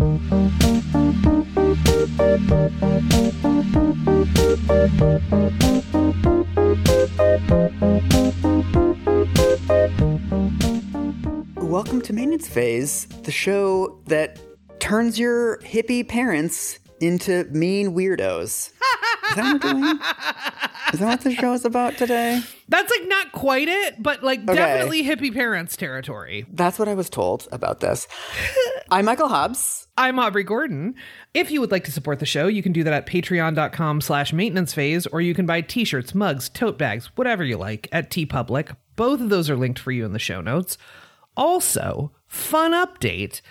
Welcome to Maintenance Phase, the show that turns your hippie parents into mean weirdos. Is that what we're doing? Is that what the show is about today? That's like not quite it, but like definitely hippie parents territory. That's what I was told about this. I'm Michael Hobbs. I'm Aubrey Gordon. If you would like to support the show, you can do that at patreon.com slash maintenance phase, or you can buy t-shirts, mugs, tote bags, whatever you like at TeePublic. Both of those are linked for you in the show notes. Also, fun update.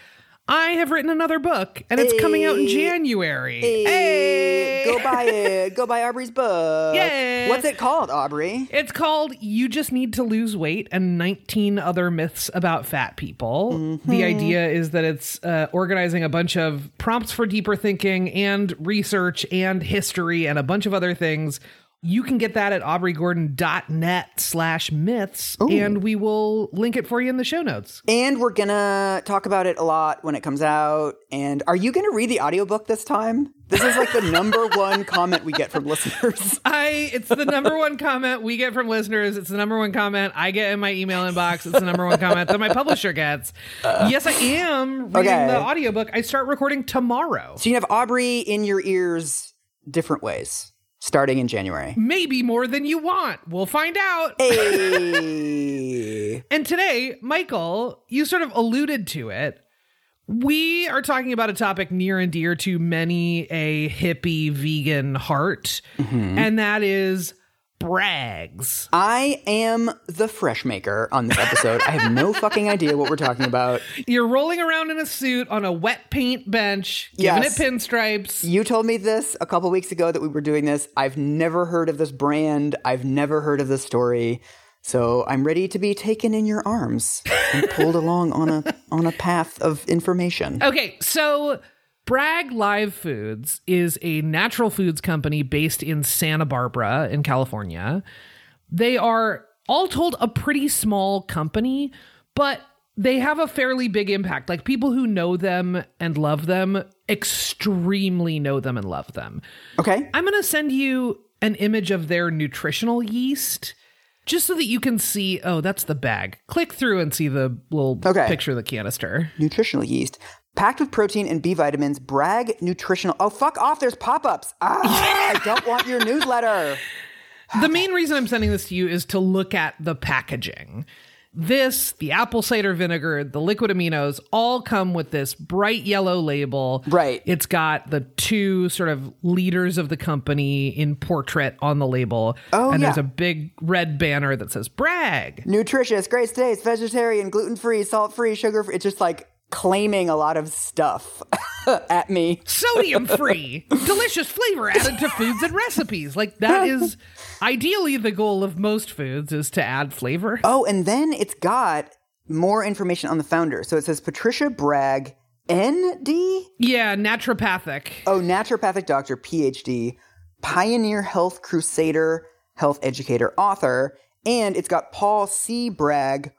I have written another book and it's coming out in January. Hey. Go buy it. Go buy Aubrey's book. Yay. What's it called, Aubrey? It's called You Just Need to Lose Weight and 19 Other Myths About Fat People. The idea is that it's uh, organizing a bunch of prompts for deeper thinking and research and history and a bunch of other things. You can get that at aubreygordon.net slash myths, and we will link it for you in the show notes. And we're gonna talk about it a lot when it comes out. And are you gonna read the audiobook this time? This is like the number one comment we get from listeners. I it's the number one comment we get from listeners. It's the number one comment I get in my email inbox. It's the number one comment that my publisher gets. yes, I am reading Okay. the audiobook. I start recording tomorrow. So you have Aubrey in your ears different ways, starting in January. Maybe more than you want. We'll find out. Hey. And today, Michael, you sort of alluded to it. We are talking about a topic near and dear to many a hippie vegan heart, mm-hmm. and that is brags. I am the fresh maker on this episode. I have no fucking idea what we're talking about. You're rolling around in a suit on a wet paint bench, giving Yes. it pinstripes. You told me this a couple weeks ago that we were doing this. I've never heard of this brand. I've never heard of this story. So I'm ready to be taken in your arms and pulled along on a on a path of information. Okay, so Bragg Live Foods is a natural foods company based in Santa Barbara in California. They are all told a pretty small company, but they have a fairly big impact. Like people who know them and love them extremely know them and love them. Okay. I'm going to send you an image of their nutritional yeast just so that you can see, oh, that's the bag. Click through and see the little Okay. picture of the canister. Nutritional yeast. Packed with protein and B vitamins, Bragg Nutritional. Oh, fuck off. There's pop ups. Ah, I don't want your newsletter. The main reason I'm sending this to you is to look at the packaging. This, the apple cider vinegar, the liquid aminos all come with this bright yellow label. Right. It's got the two sort of leaders of the company in portrait on the label. Oh, and yeah. there's a big red banner that says brag. Nutritious, great taste, vegetarian, gluten free, salt free, sugar free. It's just like claiming a lot of stuff at me. Sodium free, delicious flavor added to foods and recipes. Like that is ideally the goal of most foods is to add flavor. Oh, and then it's got more information on the founder. So it says Patricia Bragg, ND? Yeah, naturopathic. Oh, naturopathic doctor, PhD, pioneer health crusader, health educator, author. And it's got Paul C. Bragg,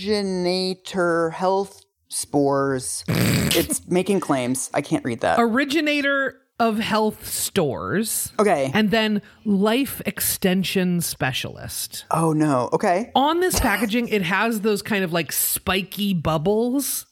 originator health spores. it's making claims. I can't read that. originator of health stores Okay. and then life extension specialist. oh, no. Okay. On this packaging, it has those kind of like spiky bubbles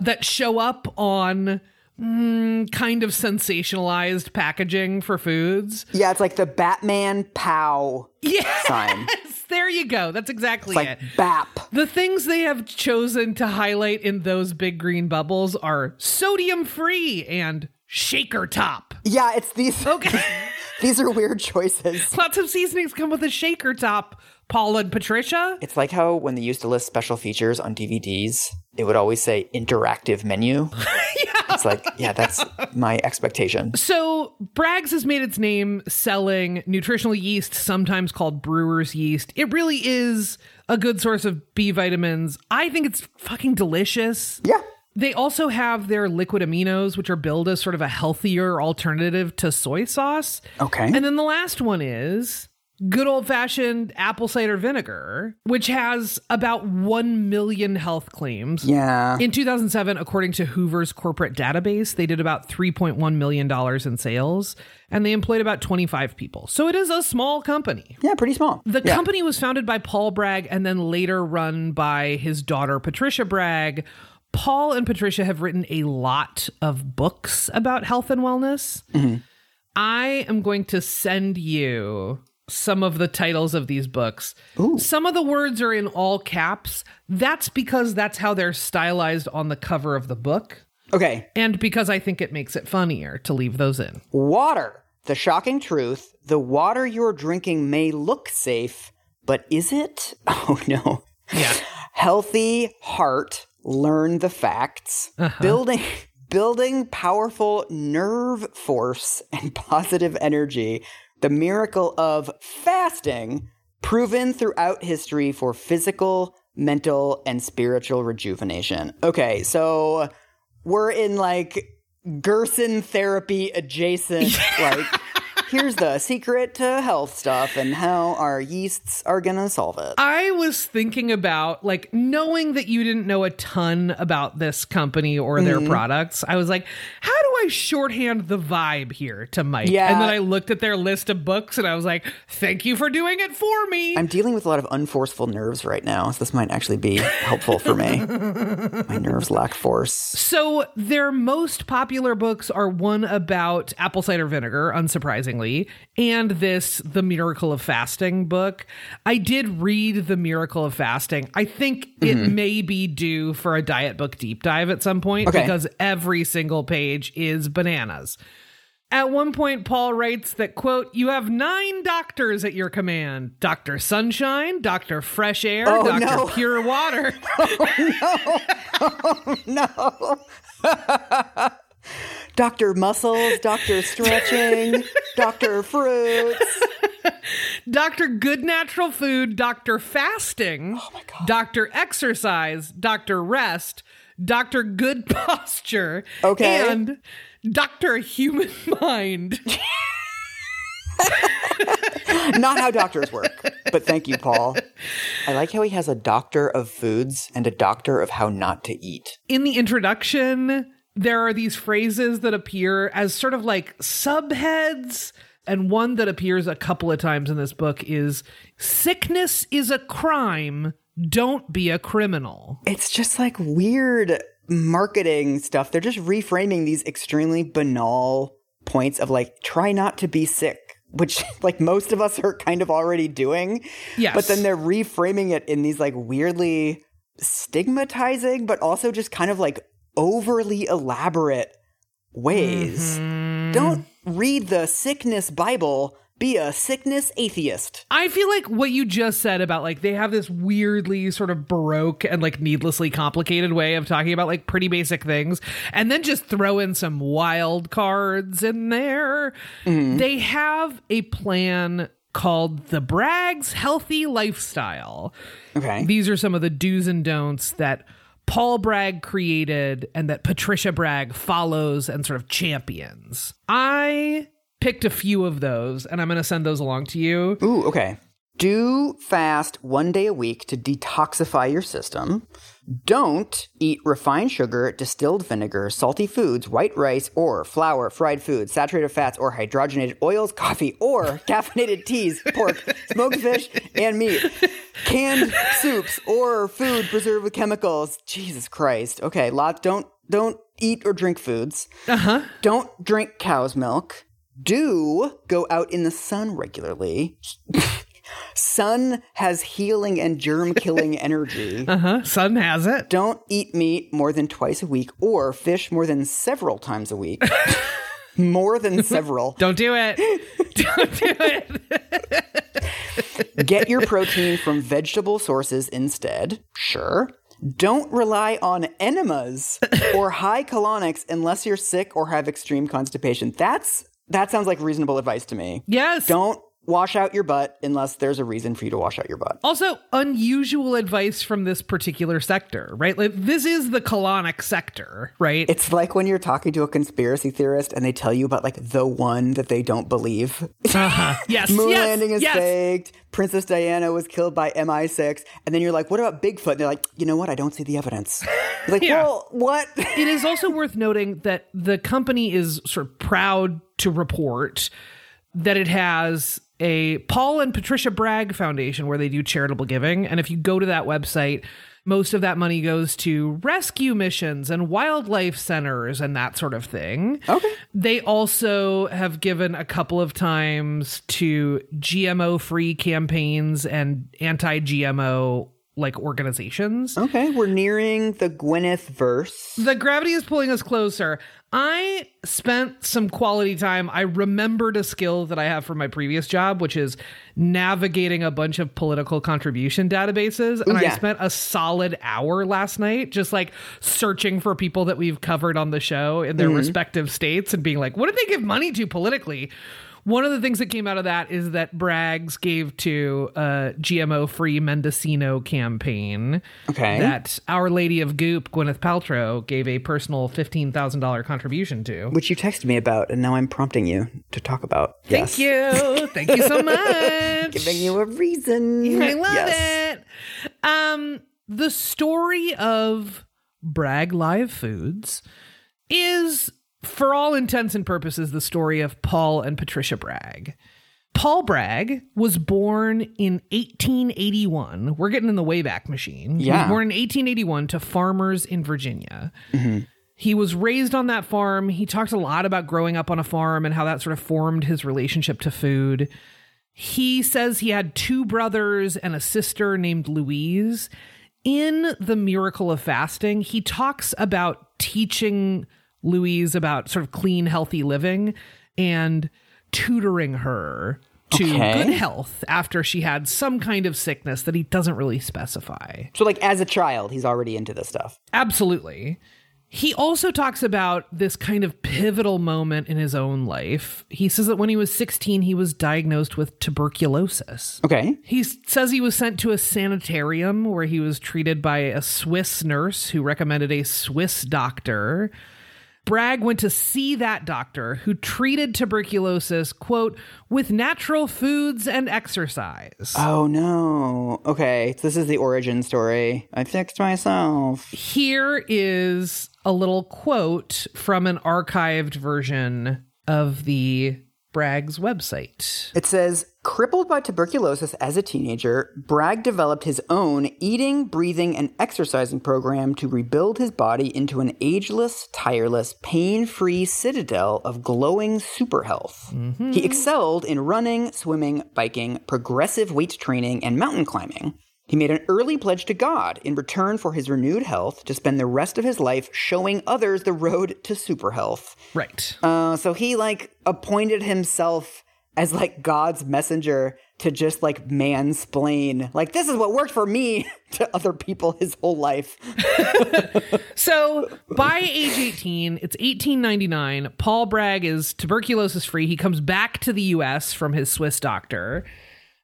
that show up on mm, kind of sensationalized packaging for foods. Yeah, it's like the Batman POW Yes, sign. there you go. That's exactly like it. BAP. The things they have chosen to highlight in those big green bubbles are sodium free and shaker top. Yeah, it's these. Okay. these are weird choices. Lots of seasonings come with a shaker top. Paul and Patricia. It's like how when they used to list special features on DVDs, it would always say interactive menu. It's like, yeah, that's my expectation. So Bragg's has made its name selling nutritional yeast, sometimes called brewer's yeast. It really is a good source of B vitamins. I think it's fucking delicious. Yeah. They also have their liquid aminos, which are billed as sort of a healthier alternative to soy sauce. Okay. And then the last one is good old fashioned apple cider vinegar, which has about 1 million health claims. Yeah. In 2007, according to Hoover's corporate database, they did about $3.1 million in sales and they employed about 25 people. So it is a small company. yeah, pretty small. The yeah. company was founded by Paul Bragg and then later run by his daughter, Patricia Bragg. Paul and Patricia have written a lot of books about health and wellness. Mm-hmm. I am going to send you some of the titles of these books. Some of the words are in all caps. That's because that's how they're stylized on the cover of the book, Okay. and because I think it makes it funnier to leave those in. Water. The shocking truth the water you're drinking may look safe, but is it? Oh no. Yeah. Healthy heart, learn the facts. Uh-huh. Building building powerful nerve force and positive energy. The miracle of fasting proven throughout history for physical, mental, and spiritual rejuvenation. Okay, so we're in like Gerson therapy adjacent, like here's the secret to health stuff and how our yeasts are gonna solve it. I was thinking about like knowing that you didn't know a ton about this company or their Mm-hmm. products. I was like, how do I shorthand the vibe here to Mike? Yeah. And then I looked at their list of books and I was like, thank you for doing it for me. I'm dealing with a lot of unforceful nerves right now, so this might actually be helpful for me. My nerves lack force. So their most popular books are one about apple cider vinegar, unsurprisingly, and this The Miracle of Fasting book. I did read The Miracle of Fasting. I think it mm-hmm. may be due for a diet book deep dive at some point Okay. because every single page is bananas. At one point, Paul writes that, quote, you have nine doctors at your command Dr. Sunshine, Dr. Fresh Air, Oh, Dr. no. Pure Water. Oh, no, oh, no. Dr. Muscles, Dr. Stretching, Dr. Fruits. Dr. Good Natural Food, Dr. Fasting, Oh. Dr. Exercise, Dr. Rest, Dr. Good Posture, Okay. and Dr. Human Mind. Not how doctors work, but thank you, Paul. I like how he has a doctor of foods and a doctor of how not to eat. In the introduction, there are these phrases that appear as sort of like subheads. And one that appears a couple of times in this book is sickness is a crime. Don't be a criminal. It's just like weird marketing stuff. They're just reframing these extremely banal points of like, try not to be sick, which like most of us are kind of already doing. Yes. But then they're reframing it in these like weirdly stigmatizing, but also just kind of like overly elaborate ways. Mm-hmm. Don't read the sickness Bible, be a sickness atheist. I feel like what you just said about like they have this weirdly sort of baroque and like needlessly complicated way of talking about like pretty basic things and then just throw in some wild cards in there. Mm-hmm. They have a plan called the Bragg's Healthy Lifestyle. Okay. These are some of the do's and don'ts that Paul Bragg created and that Patricia Bragg follows and sort of champions. I picked a few of those and I'm going to send those along to you. Ooh, okay. Do fast one day a week to detoxify your system. Don't eat refined sugar, distilled vinegar, salty foods, white rice, or flour, fried foods, saturated fats, or hydrogenated oils, coffee, or caffeinated teas, pork, smoked fish, and meat. Canned soups or food preserved with chemicals. Jesus Christ. Okay, lot don't don't eat or drink foods. Uh-huh. Don't drink cow's milk. Do go out in the sun regularly. sun has healing and germ killing energy. Uh-huh. Sun has it. Don't eat meat more than twice a week or fish more than several times a week. more than several. Don't do it. Don't do it. Get your protein from vegetable sources instead. Sure. Don't rely on enemas or high colonics unless you're sick or have extreme constipation. That's that sounds like reasonable advice to me. Yes. Don't wash out your butt unless there's a reason for you to wash out your butt. Also, unusual advice from this particular sector, right? Like this is the colonic sector, right? It's like when you're talking to a conspiracy theorist and they tell you about like the one that they don't believe. uh-huh. Yes, Moon yes, landing is yes. faked. Princess Diana was killed by MI6. And then you're like, what about Bigfoot? And they're like, you know what? I don't see the evidence. You're like, Yeah. well, what? It is also worth noting that the company is sort of proud to report that it has a Paul and Patricia Bragg Foundation where they do charitable giving. And if you go to that website, most of that money goes to rescue missions and wildlife centers and that sort of thing. Okay. They also have given a couple of times to GMO free campaigns and anti GMO like organizations. okay, we're nearing the Gwyneth verse. The gravity is pulling us closer. I spent some quality time. I remembered a skill that I have from my previous job, which is navigating a bunch of political contribution databases. And I spent a solid hour last night just like searching for people that we've covered on the show in their mm-hmm. respective states and being like, what did they give money to politically? One of the things that came out of that is that Braggs gave to a GMO free Mendocino campaign Okay. that Our Lady of Goop, Gwyneth Paltrow, gave a personal $15,000 contribution to. which you texted me about, and now I'm prompting you to talk about. Thank yes. you. Thank you so much. Giving you a reason. I love yes. it. Um, the story of Bragg Live Foods is, for all intents and purposes, the story of Paul and Patricia Bragg. Paul Bragg was born in 1881. We're getting in the Wayback Machine. He was Yeah. born in 1881 to farmers in Virginia. Mm-hmm. He was raised on that farm. He talked a lot about growing up on a farm and how that sort of formed his relationship to food. He says he had two brothers and a sister named Louise. In The Miracle of Fasting, he talks about teaching Louise about sort of clean, healthy living and tutoring her to Okay. good health after she had some kind of sickness that he doesn't really specify. So, like, as a child, he's already into this stuff. Absolutely. He also talks about this kind of pivotal moment in his own life. He says that when he was 16, he was diagnosed with tuberculosis. Okay. He says he was sent to a sanitarium where he was treated by a Swiss nurse who recommended a Swiss doctor. Bragg went to see that doctor who treated tuberculosis, quote, with natural foods and exercise. Oh, no. Okay. This is the origin story. I fixed myself. Here is a little quote from an archived version of the Bragg's website. It says, crippled by tuberculosis as a teenager, Bragg developed his own eating, breathing, and exercising program to rebuild his body into an ageless, tireless, pain free citadel of glowing super health. He mm-hmm. excelled in running, swimming, biking, progressive weight training, and mountain climbing. He made an early pledge to God in return for his renewed health to spend the rest of his life showing others the road to super health. Right. Uh, so he like appointed himself as like God's messenger to just like mansplain, like this is what worked for me to other people his whole life. So by age 18, it's 1899. Paul Bragg is tuberculosis free. He comes back to the US from his Swiss doctor.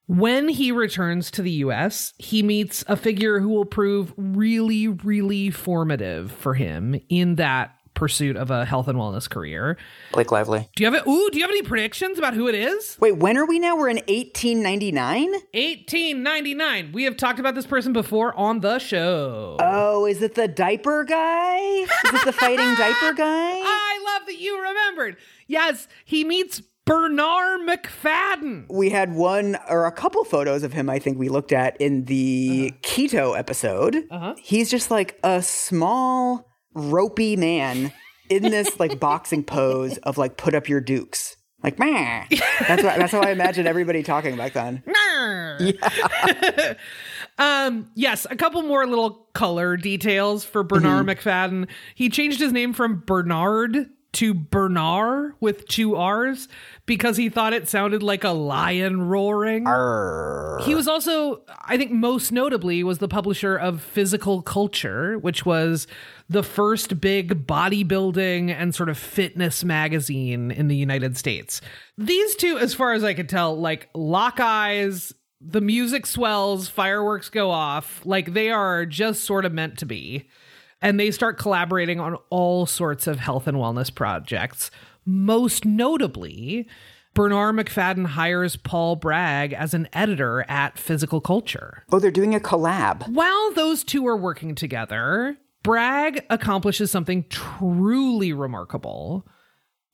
When he returns to the US, he meets a figure who will prove really, really formative for him in that pursuit of a health and wellness career. Blake Lively. Do you have it? Ooh, do you have any predictions about who it is? Wait, when are we now? We're in 1899? 1899. We have talked about this person before on the show. Oh, is it the diaper guy? Is it the fighting diaper guy? I love that you remembered. Yes, he meets Bernarr Macfadden. We had one or a couple photos of him, I think we looked at in the keto episode. Uh-huh. He's just like a small, ropey man in this like boxing pose of like put up your dukes. Like, meh. That's, what, that's how I imagine everybody talking back then. um, yes, a couple more little color details for Bernarr Macfadden. He changed his name from Bernard to Bernarr with two R's because he thought it sounded like a lion roaring. Arr. He was also, I think, most notably, was the publisher of Physical Culture, which was the first big bodybuilding and sort of fitness magazine in the United States. These two, as far as I could tell, like lock eyes. The music swells, fireworks go off. Like they are just sort of meant to be. And they start collaborating on all sorts of health and wellness projects. Most notably, Bernarr Macfadden hires Paul Bragg as an editor at Physical Culture. Oh, they're doing a collab. While those two are working together, Bragg accomplishes something truly remarkable.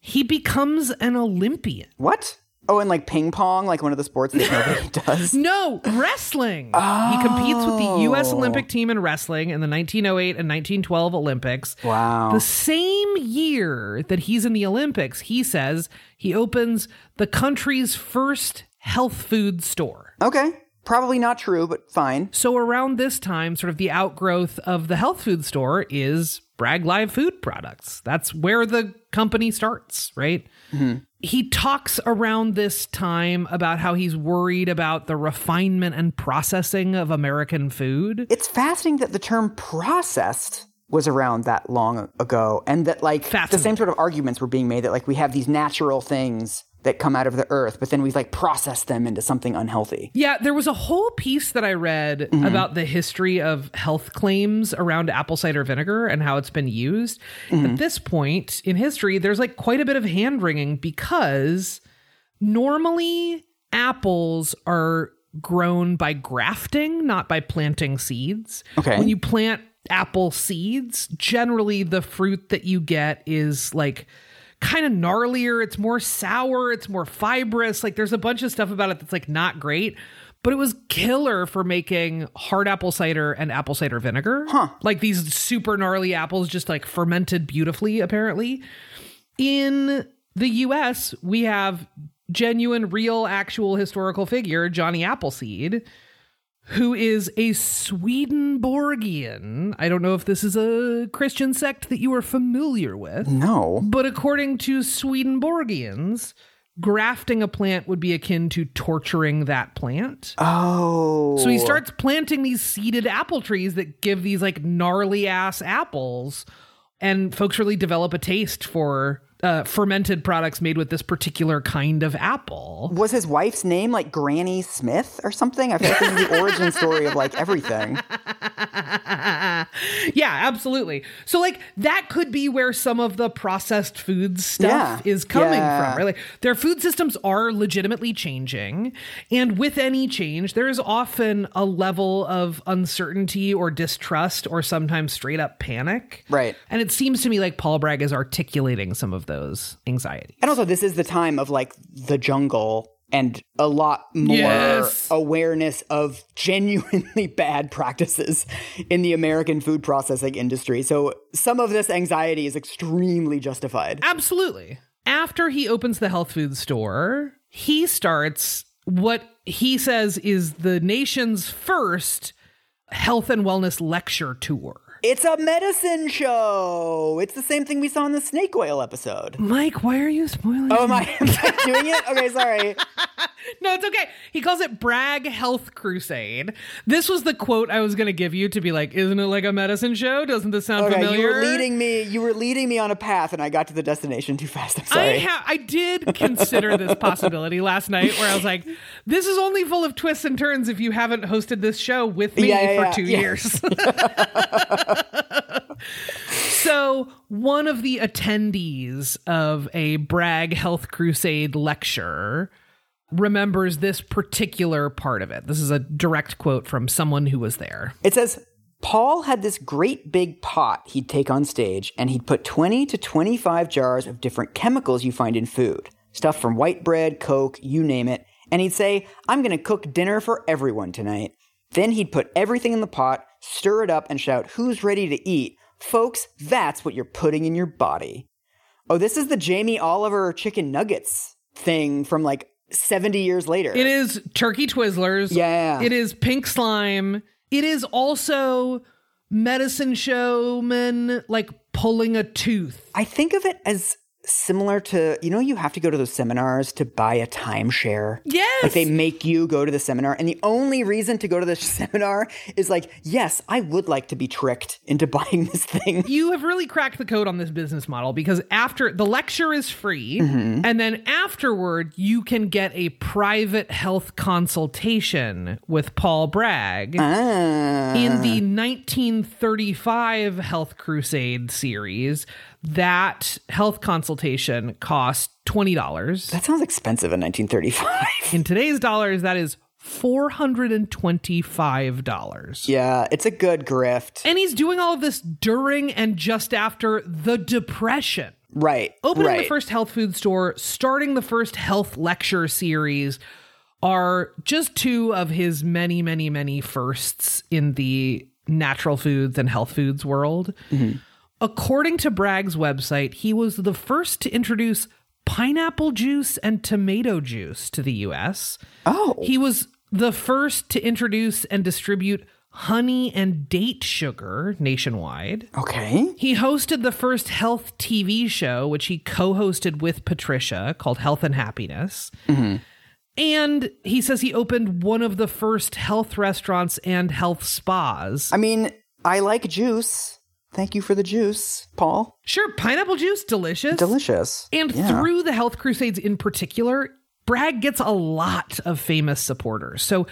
He becomes an Olympian. What? Oh, and like ping pong, like one of the sports that nobody does. No, wrestling. Oh. He competes with the oh. U.S. Olympic team in wrestling in the 1908 and 1912 Olympics. Wow. The same year that he's in the Olympics, he says he opens the country's first health food store. Okay. Probably not true, but fine. So around this time, sort of the outgrowth of the health food store is Bragg Live Food Products. That's where the company starts, right? Mm-hmm. He talks around this time about how he's worried about the refinement and processing of American food. It's fascinating that the term processed was around that long ago and that like the same sort of arguments were being made that like we have these natural things that come out of the earth, but then we like process them into something unhealthy. Yeah, there was a whole piece that I read mm-hmm. about the history of health claims around apple cider vinegar and how it's been used. At mm-hmm. this point in history, there's like quite a bit of hand wringing because normally apples are grown by grafting, not by planting seeds. Okay. When you plant apple seeds, generally the fruit that you get is like kind of gnarlier. It's more sour. It's more fibrous. Like there's a bunch of stuff about it that's like not great. But it was killer for making hard apple cider and apple cider vinegar. Huh. Like these super gnarly apples just like fermented beautifully, apparently. In the US, we have genuine, real, actual historical figure, Johnny Appleseed, who is a Swedenborgian. I don't know if this is a Christian sect that you are familiar with, No. but according to Swedenborgians, grafting a plant would be akin to torturing that plant. Oh. So he starts planting these seeded apple trees that give these like gnarly ass apples. And folks really develop a taste for uh, fermented products made with this particular kind of apple. Was his wife's name like Granny Smith or something? I feel like this is the origin story of like everything. yeah, absolutely. So like that could be where some of the processed food stuff Yeah. is coming Yeah. from, right? Like their food systems are legitimately changing, and with any change, there is often a level of uncertainty or distrust or sometimes straight up panic. Right. And it seems to me like Paul Bragg is articulating some of those anxieties. And also, this is the time of like the jungle and a lot more Yes. awareness of genuinely bad practices in the American food processing industry. So some of this anxiety is extremely justified. Absolutely. After he opens the health food store, he starts what he says is the nation's first health and wellness lecture tour. It's a medicine show. It's the same thing we saw in the snake oil episode. Mike, why are you spoiling? Oh, am I, am I doing it? Okay, sorry. No, it's okay. He calls it Bragg Health Crusade. This was the quote I was going to give you to be like, isn't it like a medicine show? Doesn't this sound Okay, familiar? you were leading me. You were leading me on a path, and I got to the destination too fast. I'm I sorry. ha- I did consider this possibility last night where I was like, this is only full of twists and turns if you haven't hosted this show with me Yeah, yeah, for yeah, two yeah. years. So, one of the attendees of a Bragg Health Crusade lecture remembers this particular part of it. This is a direct quote from someone who was there. It says Paul had this great big pot he'd take on stage, and he'd put 20 to 25 jars of different chemicals you find in food. Stuff from white bread, Coke, you name it. And he'd say, I'm going to cook dinner for everyone tonight. Then he'd put everything in the pot, stir it up, and shout, Who's ready to eat? Folks, that's what you're putting in your body. Oh, this is the Jamie Oliver chicken nuggets thing from like 70 years later. It is turkey Twizzlers. Yeah. It is pink slime. It is also medicine showman like pulling a tooth. I think of it as similar to you know you have to go to those seminars to buy a timeshare. Yes. Like they make you go to the seminar and the only reason to go to the seminar is like, yes, I would like to be tricked into buying this thing. you have really cracked the code on this business model because after the lecture is free and then afterward you can get a private health consultation with Paul Bragg Ah. in the 1935 Health Crusade series. That health consultation cost $20. That sounds expensive in 1935. In today's dollars that is $425. yeah, it's a good grift. And he's doing all of this during and just after the Depression. Right. Opening right. the first health food store, starting the first health lecture series are just two of his many, many, many firsts in the natural foods and health foods world. Mm-hmm. According to Bragg's website, he was the first to introduce pineapple juice and tomato juice to the US. Oh. He was the first to introduce and distribute honey and date sugar nationwide. Okay. He hosted the first health TV show, which he co hosted with Patricia called Health and Happiness. Mm-hmm. And he says he opened one of the first health restaurants and health spas. I mean, I like juice. Thank you for the juice, Paul. Sure, pineapple juice, delicious. Delicious. and Yeah. through the Health Crusades in particular, Bragg gets a lot of famous supporters. So,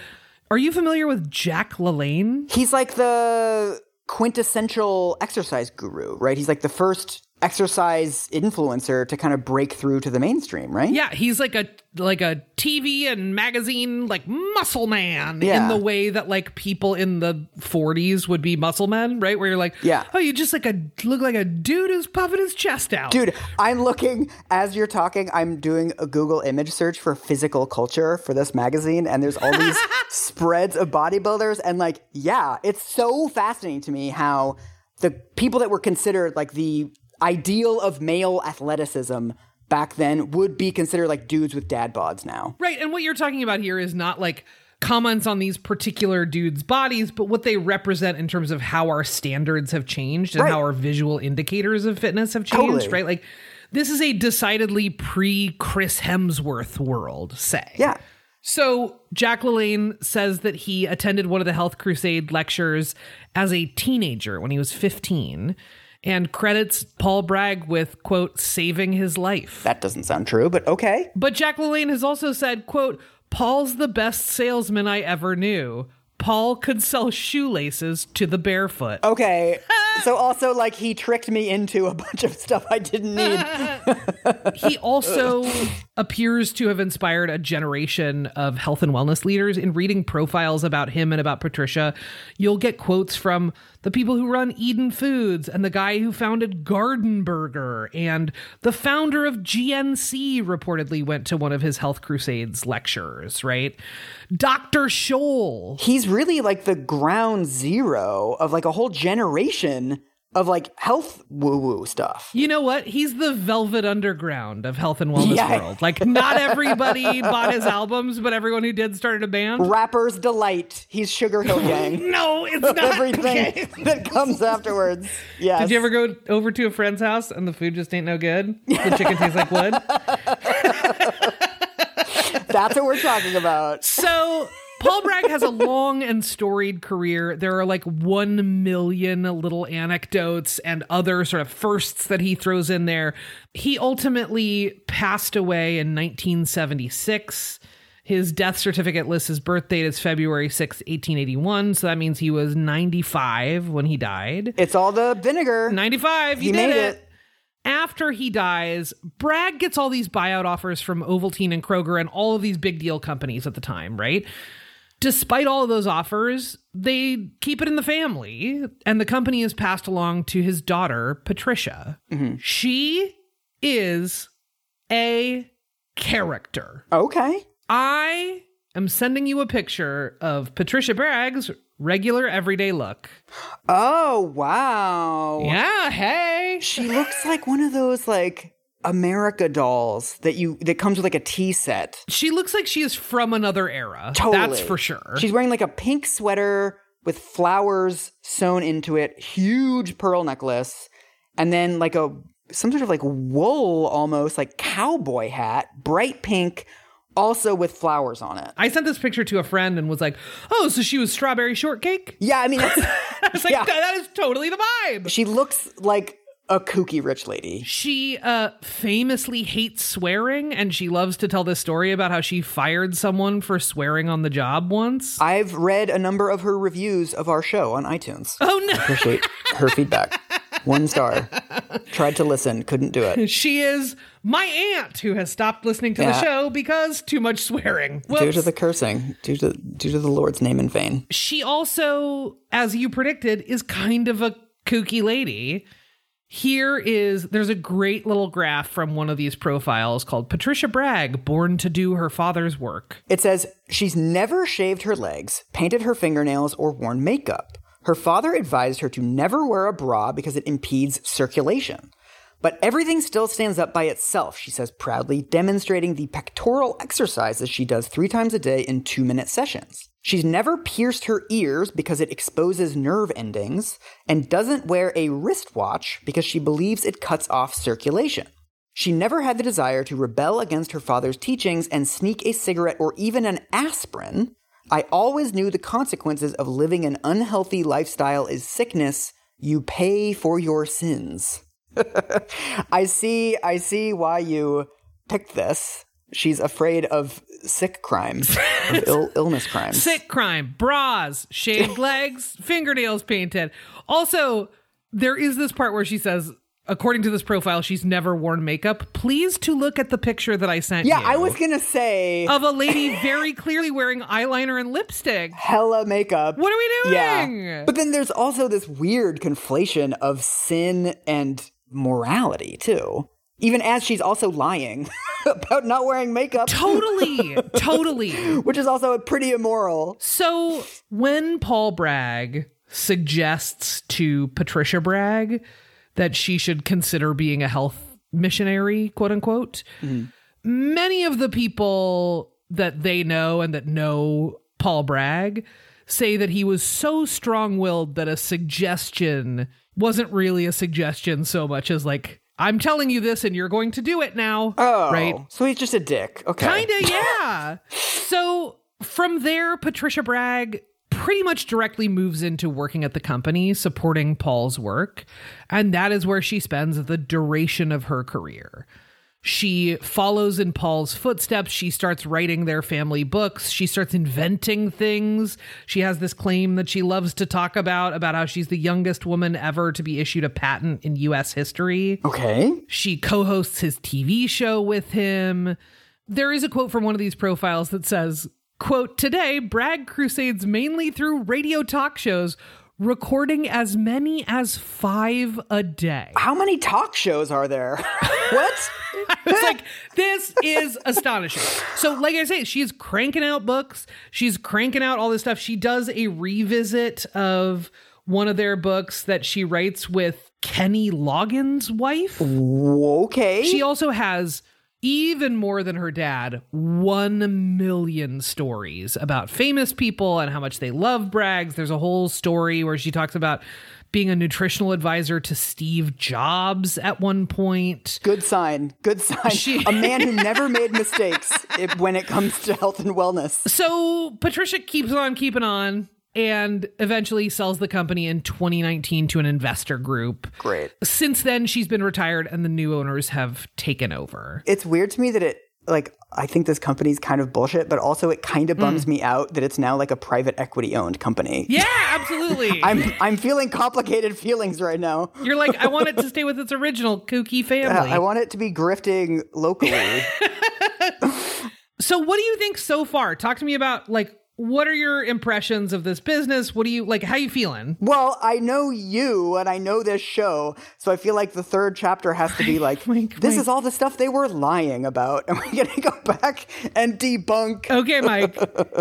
are you familiar with Jack LaLanne? He's like the quintessential exercise guru, right? He's like the first exercise influencer to kind of break through to the mainstream, right? Yeah, he's like a like a TV and magazine like muscle man in the way that like people in the 40s would be muscle men, right? Where you're like, Yeah. oh, you just like a look like a dude who's puffing his chest out. Dude, I'm looking as you're talking, I'm doing a Google image search for physical culture for this magazine, and there's all these spreads of bodybuilders. And like, yeah, it's so fascinating to me how the people that were considered like the ideal of male athleticism back then would be considered like dudes with dad bods now. Right, and what you're talking about here is not like comments on these particular dudes' bodies, but what they represent in terms of how our standards have changed and Right. how our visual indicators of fitness have changed, Totally. right? Like this is a decidedly pre Chris Hemsworth world, say. Yeah. So Jack LaLanne says that he attended one of the Health Crusade lectures as a teenager when he was 15 and credits Paul Bragg with quote saving his life. That doesn't sound true, but okay. But Jack LaLanne has also said, quote, Paul's the best salesman I ever knew. Paul could sell shoelaces to the barefoot. Okay. so also like he tricked me into a bunch of stuff I didn't need. He also appears to have inspired a generation of health and wellness leaders. In reading profiles about him and about Patricia, you'll get quotes from the people who run Eden Foods and the guy who founded Gardenburger and the founder of GNC reportedly went to one of his Health Crusades lectures, right? Dr. Scholl He's really like the ground zero of like a whole generation of like health woo woo stuff. You know what? He's the velvet underground of health and wellness Yeah. world. Like, not everybody bought his albums, but everyone who did started a band. Rapper's delight. He's Sugarhill Gang. No, it's not. Everything that comes afterwards. Yeah. Did you ever go over to a friend's house and the food just ain't no good? The chicken tastes like wood. That's what we're talking about. So Paul Bragg has a long and storied career. There are like one million little anecdotes and other sort of firsts that he throws in there. He ultimately passed away in 1976. His death certificate lists his birth date as February 6, 1881. So that means he was 95 when he died. It's all the vinegar. 95, he, He did made it. it. After he dies, Bragg gets all these buyout offers from Ovaltine and Kroger and all of these big deal companies at the time, right? Despite all of those offers, they keep it in the family, and the company is passed along to his daughter, Patricia. Mm-hmm. She is a character. Okay. I am sending you a picture of Patricia Bragg's regular everyday look. Oh wow. Yeah, hey. She looks like one of those like America dolls that you that comes with like a tea set. She looks like she is from another era. Totally. That's for sure. She's wearing like a pink sweater with flowers sewn into it, huge pearl necklace, and then like a some sort of like wool almost like cowboy hat, bright pink, also with flowers on it. I sent this picture to a friend and was like, "Oh, so she was strawberry shortcake?" Yeah, I mean, that's, I was like, Yeah. "That is totally the vibe." she looks like a kooky rich lady. She uh, famously hates swearing, and she loves to tell this story about how she fired someone for swearing on the job once. I've read a number of her reviews of our show on iTunes. oh no! I Appreciate her feedback. One star. Tried to listen, couldn't do it. She is my aunt who has stopped listening to the show because too much swearing. Due to the cursing, due to due to the Lord's name in vain. she also, as you predicted, is kind of a kooky lady. Here is there's a great little graph from one of these profiles called Patricia Bragg, born to do her father's work. It says she's never shaved her legs, painted her fingernails, or worn makeup. Her father advised her to never wear a bra because it impedes circulation. But everything still stands up by itself, she says proudly, demonstrating the pectoral exercises she does three times a day in two minute sessions. She's never pierced her ears because it exposes nerve endings, and doesn't wear a wristwatch because she believes it cuts off circulation. She never had the desire to rebel against her father's teachings and sneak a cigarette or even an aspirin. I always knew the consequences of living an unhealthy lifestyle is sickness. You pay for your sins. I see I see why you picked this. She's afraid of sick crimes, of Ill, illness crimes. Sick crime, bras, shaved legs, fingernails painted. Also, there is this part where she says, according to this profile, she's never worn makeup. Please to look at the picture that I sent Yeah, you I was gonna say of a lady very clearly wearing eyeliner and lipstick. hella makeup. What are we doing? Yeah. But then there's also this weird conflation of sin and morality, too. Even as she's also lying about not wearing makeup, Totally, totally. which is also pretty immoral. So when Paul Bragg suggests to Patricia Bragg that she should consider being a health missionary, quote unquote, mm-hmm. many of the people that they know and that know Paul Bragg say that he was so strong willed that a suggestion wasn't really a suggestion so much as like, I'm telling you this and you're going to do it now. Oh, Right. So he's just a dick. Okay. Kinda, yeah. so from there, Patricia Bragg pretty much directly moves into working at the company, supporting Paul's work. And that is where she spends the duration of her career. She follows in Paul's footsteps. She starts writing their family books. She starts inventing things. She has this claim that she loves to talk about, about how she's the youngest woman ever to be issued a patent in US history. Okay. She co hosts his TV show with him. There is a quote from one of these profiles that says, quote, Today, Bragg crusades mainly through radio talk shows, recording as many as five a day. How many talk shows are there? what? It's like, this is astonishing. So, like I say, she's cranking out books. She's cranking out all this stuff. She does a revisit of one of their books that she writes with Kenny Loggins' wife. Okay. She also has even more than her dad, 1 million stories about famous people and how much they love Braggs. There's a whole story where she talks about being a nutritional advisor to Steve Jobs at one point. Good sign. Good sign. She- a man who never made mistakes if, when it comes to health and wellness. So Patricia keeps on keeping on and eventually sells the company in 2019 to an investor group. Great. Since then, she's been retired and the new owners have taken over. It's weird to me that it like I think this company's kind of bullshit, but also it kind of bums me out that it's now like a private equity owned company. Yeah, absolutely. I'm I'm feeling complicated feelings right now. You're like, I want it to stay with its original kooky Uh, family. I want it to be grifting locally. so, what do you think so far? Talk to me about like what are your impressions of this business? What do you like? How are you feeling? well, I know you and I know this show, so I feel like the third chapter has to be like this is all the stuff they were lying about, and we're gonna go back and debunk. Okay, Mike,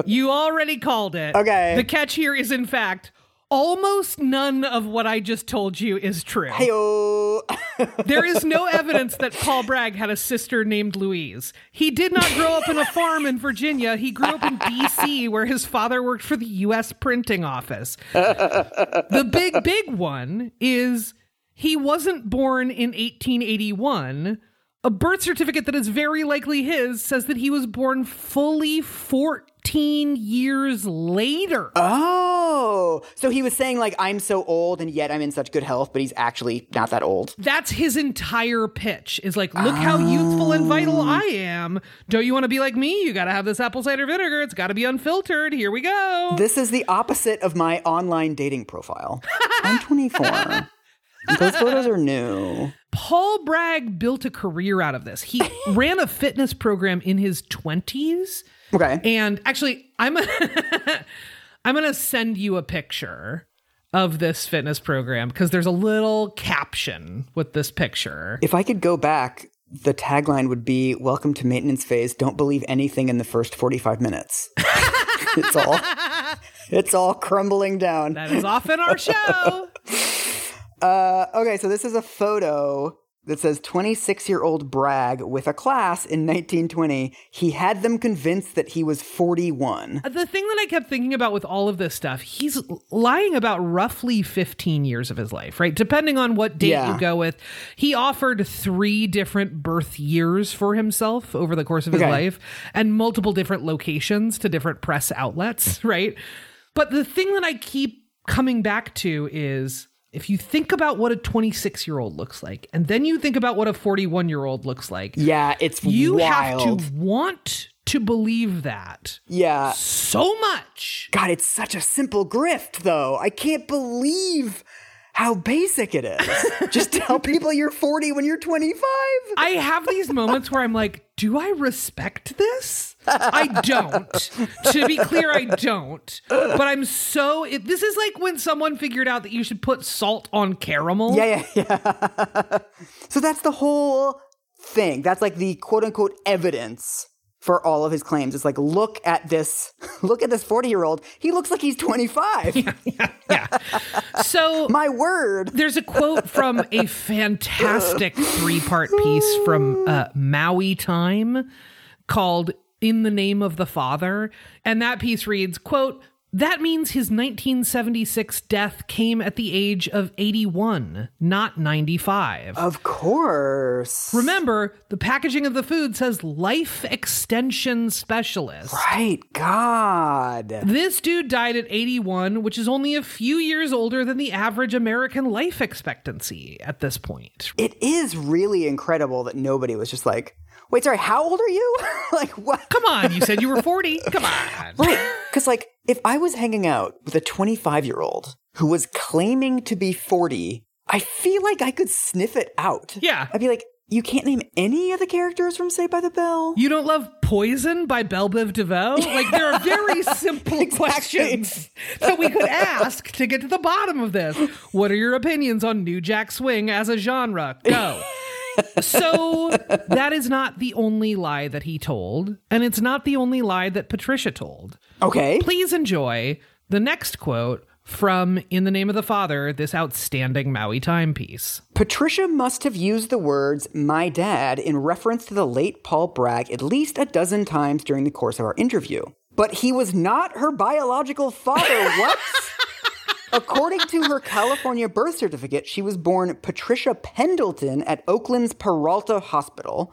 you already called it. Okay. The catch here is, in fact, almost none of what I just told you is true. Heyo. There is no evidence that Paul Bragg had a sister named Louise. He did not grow up in a farm in Virginia. He grew up in D.C., where his father worked for the U.S. printing office. The big, big one is he wasn't born in 1881. A birth certificate that is very likely his says that he was born fully 14 years later. Oh, so he was saying like I'm so old and yet I'm in such good health, but he's actually not that old. That's his entire pitch. Is like, look how youthful and vital oh. I am. Don't you want to be like me? You got to have this apple cider vinegar. It's got to be unfiltered. Here we go. This is the opposite of my online dating profile. I'm 24. Those photos are new. Paul Bragg built a career out of this. He ran a fitness program in his 20s. Okay. And actually, I'm I'm going to send you a picture of this fitness program because there's a little caption with this picture. If I could go back, the tagline would be Welcome to maintenance phase. Don't believe anything in the first 45 minutes. it's all it's all crumbling down. That is often our show. Uh, okay, so this is a photo that says 26 year old Bragg with a class in 1920. He had them convinced that he was 41. Uh, the thing that I kept thinking about with all of this stuff, he's lying about roughly 15 years of his life, right? Depending on what date Yeah. you go with. He offered three different birth years for himself over the course of his Okay. life and multiple different locations to different press outlets, right? But the thing that I keep coming back to is if you think about what a 26 year old looks like, and then you think about what a 41 year old looks like, Yeah, it's you wild. have to want to believe that Yeah. so much. God, it's such a simple grift, though. I can't believe how basic it is. Just tell people you're 40 when you're 25. I have these moments where I'm like, do I respect this? I don't. to be clear, I don't. But I'm so. It, this is like when someone figured out that you should put salt on caramel. Yeah, yeah, yeah. so that's the whole thing. That's like the quote unquote evidence for all of his claims. It's like, look at this, look at this 40 year old. He looks like he's 25. yeah. So My word. There's a quote from a fantastic three part piece from uh, Maui Time called In the Name of the Father. And that piece reads, quote, that means his 1976 death came at the age of 81, not 95. Of course. Remember, the packaging of the food says life extension specialist. Right. God. This dude died at 81, which is only a few years older than the average American life expectancy at this point. It is really incredible that nobody was just like, wait, sorry, how old are you? like, what? Come on, you said you were 40. Come on. Right. Because, like, if I was hanging out with a 25 year old who was claiming to be 40, I feel like I could sniff it out. Yeah. I'd be like, you can't name any of the characters from Saved by the Bell? You don't love Poison by Belle Biv DeVoe? Like, there are very simple questions that we could ask to get to the bottom of this. What are your opinions on New Jack Swing as a genre? Go. So, that is not the only lie that he told, and it's not the only lie that Patricia told. Okay. Please enjoy the next quote from In the Name of the Father, this outstanding Maui Time piece. Patricia must have used the words my dad in reference to the late Paul Bragg at least a dozen times during the course of our interview. But he was not her biological father. What? According to her California birth certificate, she was born Patricia Pendleton at Oakland's Peralta Hospital.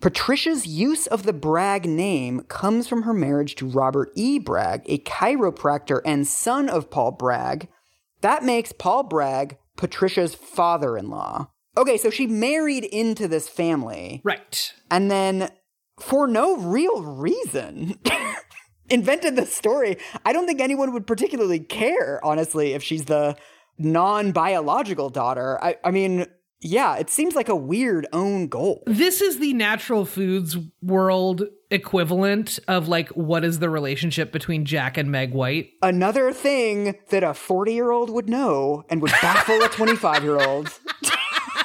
Patricia's use of the Bragg name comes from her marriage to Robert E. Bragg, a chiropractor and son of Paul Bragg. That makes Paul Bragg Patricia's father in law. Okay, so she married into this family Right. and then, for no real reason, invented the story. I don't think anyone would particularly care, honestly, if she's the non biological daughter. I, I mean, yeah, it seems like a weird own goal. This is the natural foods world equivalent of like what is the relationship between Jack and Meg White? Another thing that a 40 year old would know and would baffle a 25 year old.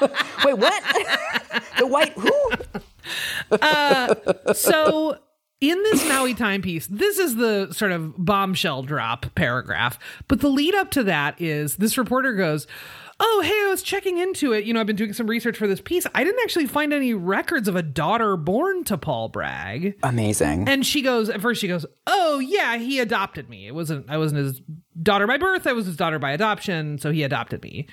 Wait, what? the white who? uh, So in this Maui Time piece, this is the sort of bombshell drop paragraph. But the lead up to that is this reporter goes, Oh, hey, I was checking into it. You know, I've been doing some research for this piece. I didn't actually find any records of a daughter born to Paul Bragg. Amazing. And she goes, at first she goes, Oh yeah, he adopted me. It wasn't I wasn't his daughter by birth, I was his daughter by adoption, so he adopted me.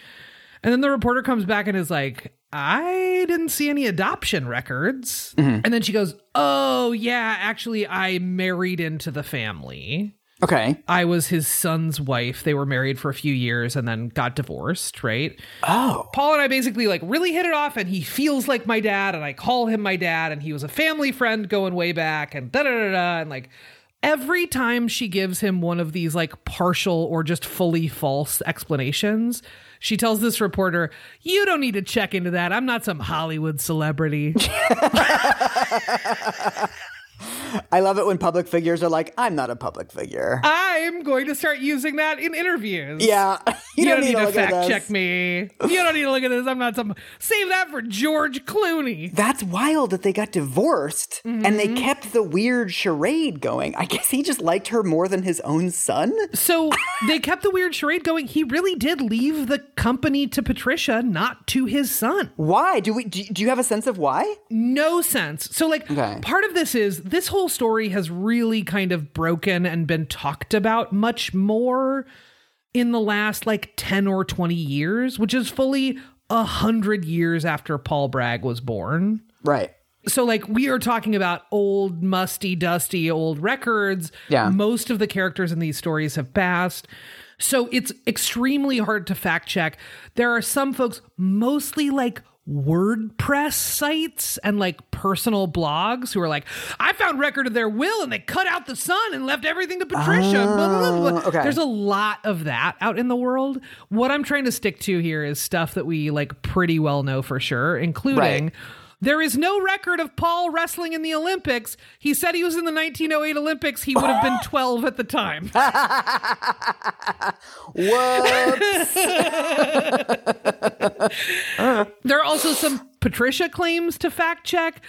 And then the reporter comes back and is like, I didn't see any adoption records. Mm-hmm. And then she goes, Oh, yeah, actually, I married into the family. Okay. I was his son's wife. They were married for a few years and then got divorced, right? Oh. Paul and I basically like really hit it off, and he feels like my dad, and I call him my dad, and he was a family friend going way back, and da da da da. And like every time she gives him one of these like partial or just fully false explanations, she tells this reporter, You don't need to check into that. I'm not some Hollywood celebrity. I love it when public figures are like, I'm not a public figure. I'm going to start using that in interviews. yeah. You, don't, need, to to fact check me. You don't need to look at this. I'm not some. Save that for George Clooney. That's wild that they got divorced and Mm-hmm. they kept the weird charade going. I guess he just liked her more than his own son. So they kept the weird charade going. He really did leave the company to Patricia, not to his son. Why? Do we do, do you have a sense of why? No sense. So, like, Okay. part of this is this whole story has really kind of broken and been talked about much more in the last like 10 or 20 years, which is fully a hundred years after Paul Bragg was born. Right. So, like, we are talking about old, musty, dusty old records. Yeah. Most of the characters in these stories have passed. So, it's extremely hard to fact check. There are some folks, mostly like WordPress sites and like personal blogs, who are like, I found record of their will and they cut out the son and left everything to Patricia. blah, blah, blah, blah. Oh, okay. There's a lot of that out in the world. What I'm trying to stick to here is stuff that we like pretty well know for sure, including. Right. There is no record of Paul wrestling in the Olympics. He said he was in the 1908 Olympics. He would have been 12 at the time. Whoops. There are also some Patricia claims to fact check.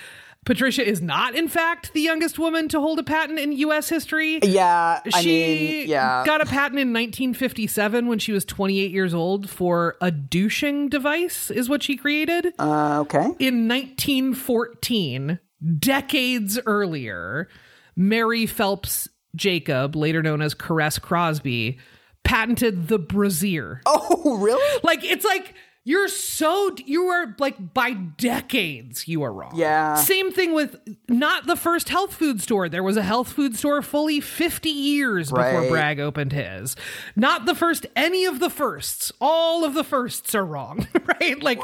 Patricia is not, in fact, the youngest woman to hold a patent in U.S. history. yeah. I she mean, yeah. got a patent in 1957 when she was 28 years old for a douching device, is what she created. uh, okay. in 1914, decades earlier, Mary Phelps Jacob, later known as Caresse Crosby, patented the brassiere. Oh, really? Like it's like you're so you are like by decades you are wrong. Yeah. Same thing with not the first health food store. There was a health food store fully 50 years before Right. Bragg opened his. Not the first any of the firsts. All of the firsts are wrong, right? Like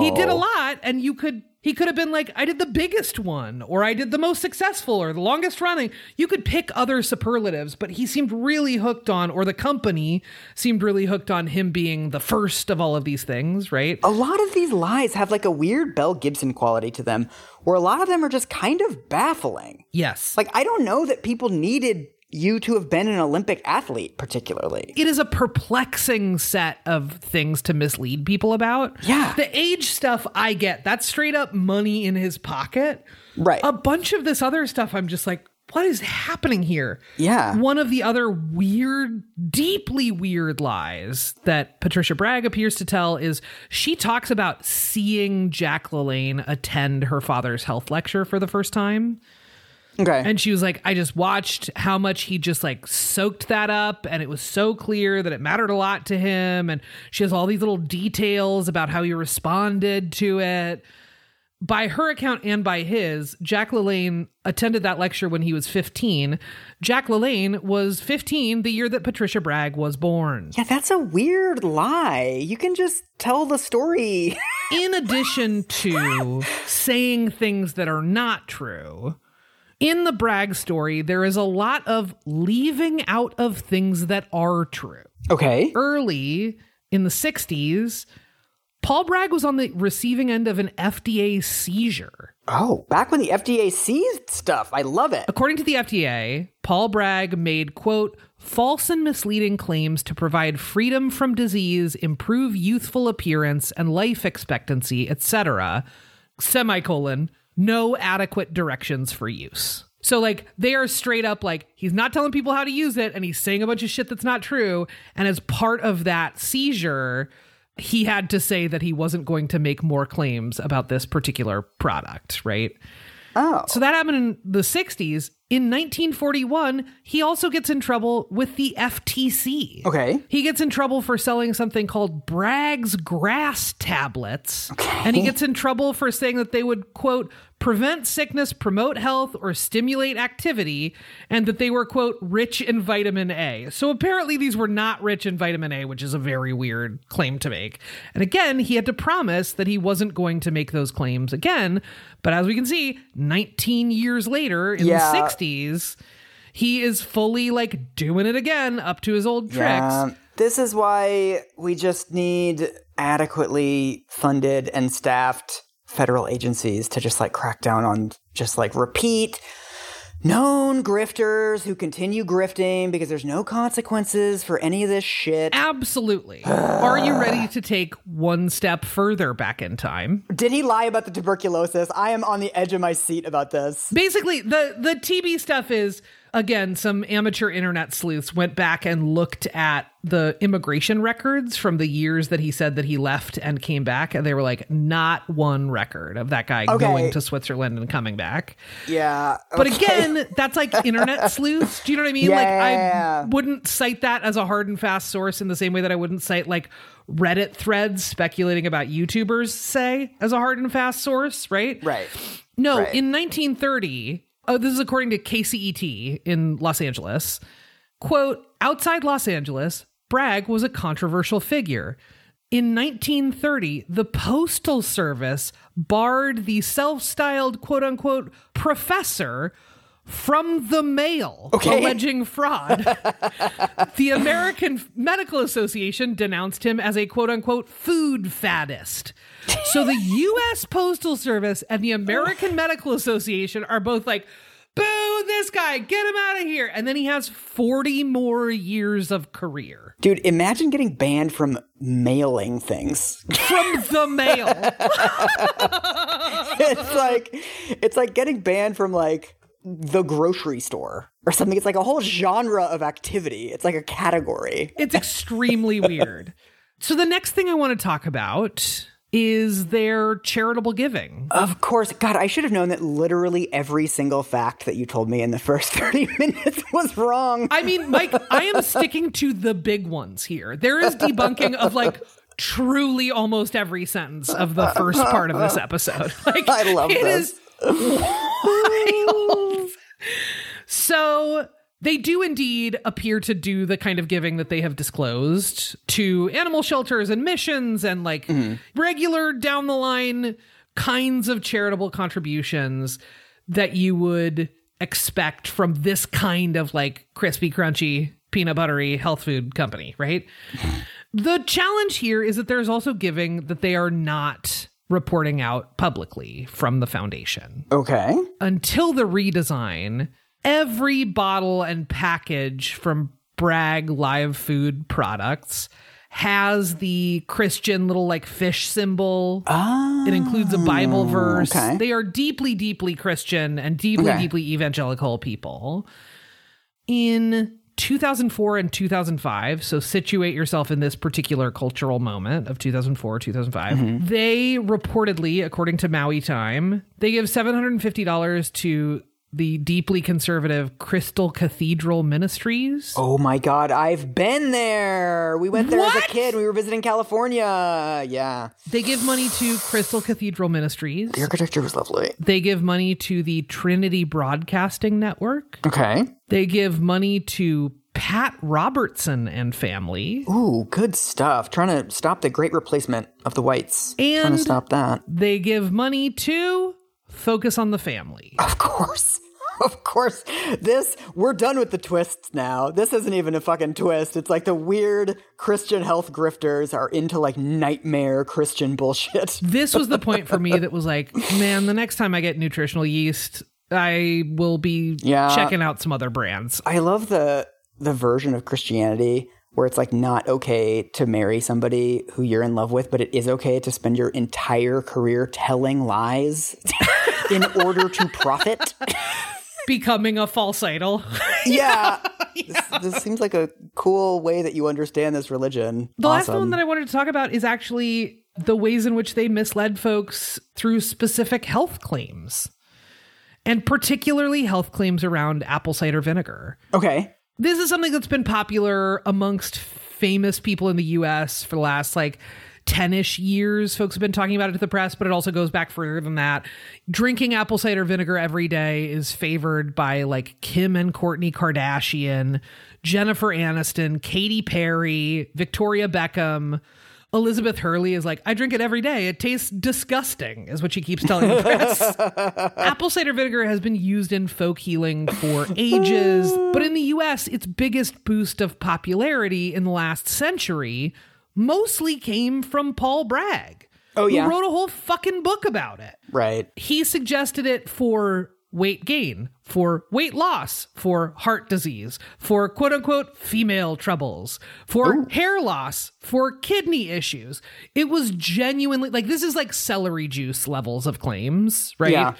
he did a lot and you could he could have been like, I did the biggest one, or I did the most successful, or the longest running. You could pick other superlatives, but he seemed really hooked on, or the company seemed really hooked on him being the first of all of these things, right? A lot of these lies have like a weird Belle Gibson quality to them, where a lot of them are just kind of baffling. Yes. Like, I don't know that people needed you to have been an Olympic athlete, particularly. it is a perplexing set of things to mislead people about. Yeah. The age stuff I get, that's straight up money in his pocket. Right. A bunch of this other stuff, I'm just like, what is happening here? Yeah. One of the other weird, deeply weird lies that Patricia Bragg appears to tell is she talks about seeing Jack LaLanne attend her father's health lecture for the first time. Okay. And she was like, I just watched how much he just like soaked that up. And it was so clear that it mattered a lot to him. And she has all these little details about how he responded to it. By her account and by his, Jack LaLanne attended that lecture when he was 15. Jack LaLanne was 15 the year that Patricia Bragg was born. yeah, that's a weird lie. You can just tell the story. in addition to saying things that are not true, in the Bragg story, there is a lot of leaving out of things that are true. okay. Early in the 60s, Paul Bragg was on the receiving end of an FDA seizure. Oh, back when the FDA seized stuff. I love it. According to the FDA, Paul Bragg made, quote, false and misleading claims to provide freedom from disease, improve youthful appearance and life expectancy, etc., semicolon, no adequate directions for use. So, like, they are straight up like, he's not telling people how to use it and he's saying a bunch of shit that's not true. And as part of that seizure, he had to say that he wasn't going to make more claims about this particular product, right? Oh. So that happened in the 60s. In 1941, he also gets in trouble with the FTC. Okay. He gets in trouble for selling something called Bragg's grass tablets. And he gets in trouble for saying that they would, quote, prevent sickness, promote health, or stimulate activity, and that they were, quote, rich in vitamin A. So apparently these were not rich in vitamin A, which is a very weird claim to make. And again, he had to promise that he wasn't going to make those claims again. But as we can see, 19 years later in Yeah. the 60s, he is fully like doing it again up to his old tricks. This is why we just need adequately funded and staffed federal agencies to just like crack down on just like repeat known grifters who continue grifting because there's no consequences for any of this shit. Absolutely. Are you ready to take one step further back in time? Did he lie about the tuberculosis? I am on the edge of my seat about this. Basically, the the TB stuff is again some amateur internet sleuths went back and looked at the immigration records from the years that he said that he left and came back and they were like not one record of that guy Okay. going to Switzerland and coming back. Yeah. But again, that's like internet sleuths. Do you know what I mean? Like Yeah. I wouldn't cite that as a hard and fast source in the same way that I wouldn't cite like Reddit threads speculating about YouTubers say as a hard and fast source, right? Right. No, Right. in 1930, oh, this is according to KCET in Los Angeles. Quote, outside Los Angeles, Bragg was a controversial figure. In 1930, the Postal Service barred the self styled quote unquote professor from the mail, Okay. alleging fraud. the American Medical Association denounced him as a quote unquote food faddist. So the U.S. Postal Service and the American Medical Association are both like, boo this guy, get him out of here. And then he has 40 more years of career Dude, imagine getting banned from mailing things. from the mail. it's like it's like getting banned from like the grocery store or something. It's like a whole genre of activity. It's like a category. It's extremely weird. So the next thing I want to talk about is their charitable giving. Of course, God, I should have known that literally every single fact that you told me in the first 30 minutes was wrong. I mean, Mike, I am sticking to the big ones here. There is debunking of like truly almost every sentence of the first part of this episode. Like I love it this. is wild. So they do indeed appear to do the kind of giving that they have disclosed to animal shelters and missions and like mm-hmm. regular down the line kinds of charitable contributions that you would expect from this kind of like crispy, crunchy, peanut buttery health food company, right? the challenge here is that there's also giving that they are not reporting out publicly from the foundation Okay. until the redesign, every bottle and package from Bragg live food products has the Christian little like fish symbol. it includes a Bible oh, verse. okay. They are deeply, deeply Christian and deeply, Okay. deeply evangelical people. In 2004 and 2005, so situate yourself in this particular cultural moment of 2004, 2005. Mm-hmm. They reportedly, according to Maui Time, they give $750 to the deeply conservative Crystal Cathedral Ministries. Oh my God, I've been there. We went there as a kid. We were visiting California. Yeah. They give money to Crystal Cathedral Ministries. The architecture was lovely. They give money to the Trinity Broadcasting Network. Okay. They give money to Pat Robertson and family. Ooh, good stuff. Trying to stop the great replacement of the whites. And Trying to stop that. They give money to Focus on the Family. Of course. Of course. This, we're done with the twists now. This isn't even a fucking twist. It's like the weird Christian health grifters are into like nightmare Christian bullshit. This was the point for me that was like, man, the next time I get nutritional yeast, I will be Yeah. checking out some other brands. I love the the version of Christianity where it's like not okay to marry somebody who you're in love with, but it is okay to spend your entire career telling lies in order to profit. Becoming a false idol. yeah. This, this seems like a cool way that you understand this religion. The last one that I wanted to talk about is actually the ways in which they misled folks through specific health claims. and particularly health claims around apple cider vinegar. Okay. This is something that's been popular amongst famous people in the US for the last like 10 ish years. Folks have been talking about it to the press, but it also goes back further than that. Drinking apple cider vinegar every day is favored by like Kim and Kourtney Kardashian, Jennifer Aniston, Katy Perry, Victoria Beckham. Elizabeth Hurley is like, I drink it every day. It tastes disgusting, is what she keeps telling the press. Apple cider vinegar has been used in folk healing for ages, but in the US, its biggest boost of popularity in the last century mostly came from Paul Bragg. Oh, yeah. Who wrote a whole fucking book about it. Right. He suggested it for weight gain, for weight loss, for heart disease, for quote unquote female troubles, for hair loss, for kidney issues. It was genuinely like this is like celery juice levels of claims, right? Yeah.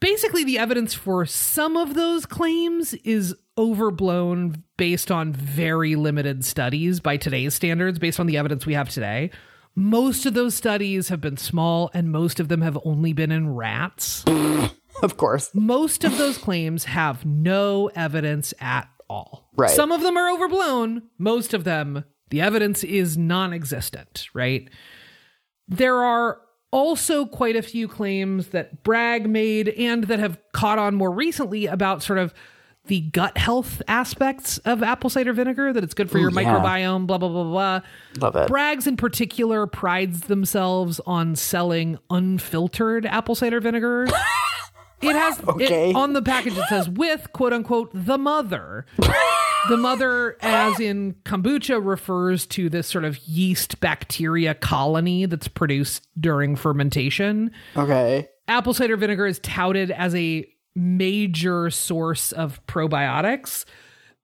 Basically, the evidence for some of those claims is overblown based on very limited studies by today's standards, based on the evidence we have today. Most of those studies have been small, and most of them have only been in rats. Of course. Most of those claims have no evidence at all. Right. Some of them are overblown. Most of them, the evidence is non existent, right? There are also quite a few claims that Bragg made and that have caught on more recently about sort of the gut health aspects of apple cider vinegar, that it's good for your yeah. microbiome, blah, blah, blah, blah. Love it. Bragg's in particular prides themselves on selling unfiltered apple cider vinegar. It has it- on the package. It says with quote unquote the mother. the mother, as in kombucha, refers to this sort of yeast bacteria colony that's produced during fermentation. Okay. Apple cider vinegar is touted as a major source of probiotics.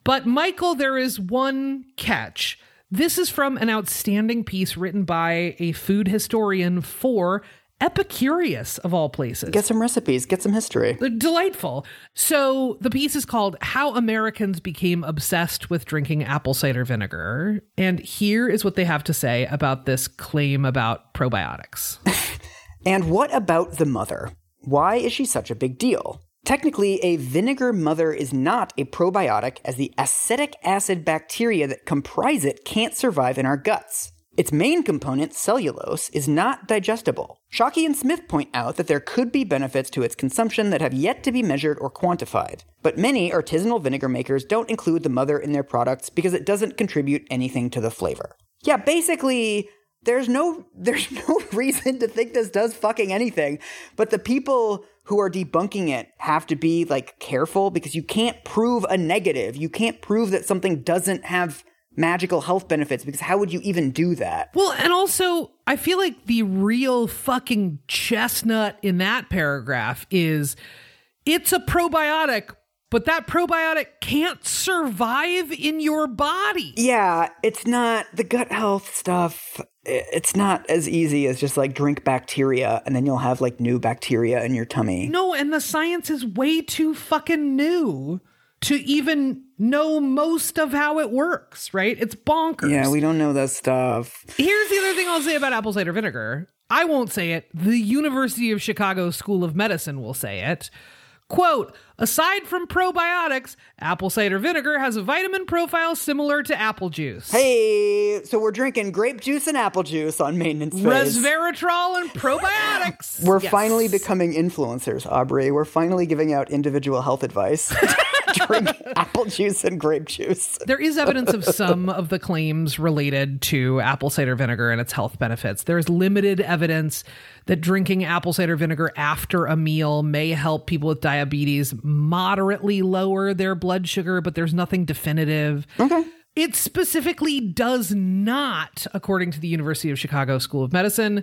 But, Michael, there is one catch. This is from an outstanding piece written by a food historian for Epicurious, of all places. Get some recipes, get some history. Uh, delightful. So the piece is called How Americans Became Obsessed with Drinking Apple Cider Vinegar. And here is what they have to say about this claim about probiotics. And what about the mother? Why is she such a big deal? Technically, a vinegar mother is not a probiotic, as the acetic acid bacteria that comprise it can't survive in our guts. Its main component, cellulose, is not digestible. Shockey and Smith point out that there could be benefits to its consumption that have yet to be measured or quantified. But many artisanal vinegar makers don't include the mother in their products because it doesn't contribute anything to the flavor. Yeah, basically, there's no there's no reason to think this does fucking anything but the people who are debunking it have to be like careful because you can't prove a negative you can't prove that something doesn't have magical health benefits because how would you even do that? Well, and also, I feel like the real fucking chestnut in that paragraph is it's a probiotic, but that probiotic can't survive in your body. yeah it's not the gut health stuff it's not as easy as just like drink bacteria and then you'll have like new bacteria in your tummy. No, and the science is way too fucking new to even know most of how it works, right? It's bonkers. yeah we don't know that stuff Here's the other thing I'll say about apple cider vinegar. I won't say it. The University of Chicago School of Medicine will say it. Quote, aside from probiotics, apple cider vinegar has a vitamin profile similar to apple juice. Hey, so we're drinking grape juice and apple juice on maintenance phase. Resveratrol and probiotics. We're Yes. finally becoming influencers, Aubrey. We're finally giving out individual health advice. Drink apple juice and grape juice. There is evidence of some of the claims related to apple cider vinegar and its health benefits. There's limited evidence that drinking apple cider vinegar after a meal may help people with diabetes moderately lower their blood sugar, but there's nothing definitive. Okay. It specifically does not, according to the University of Chicago School of Medicine,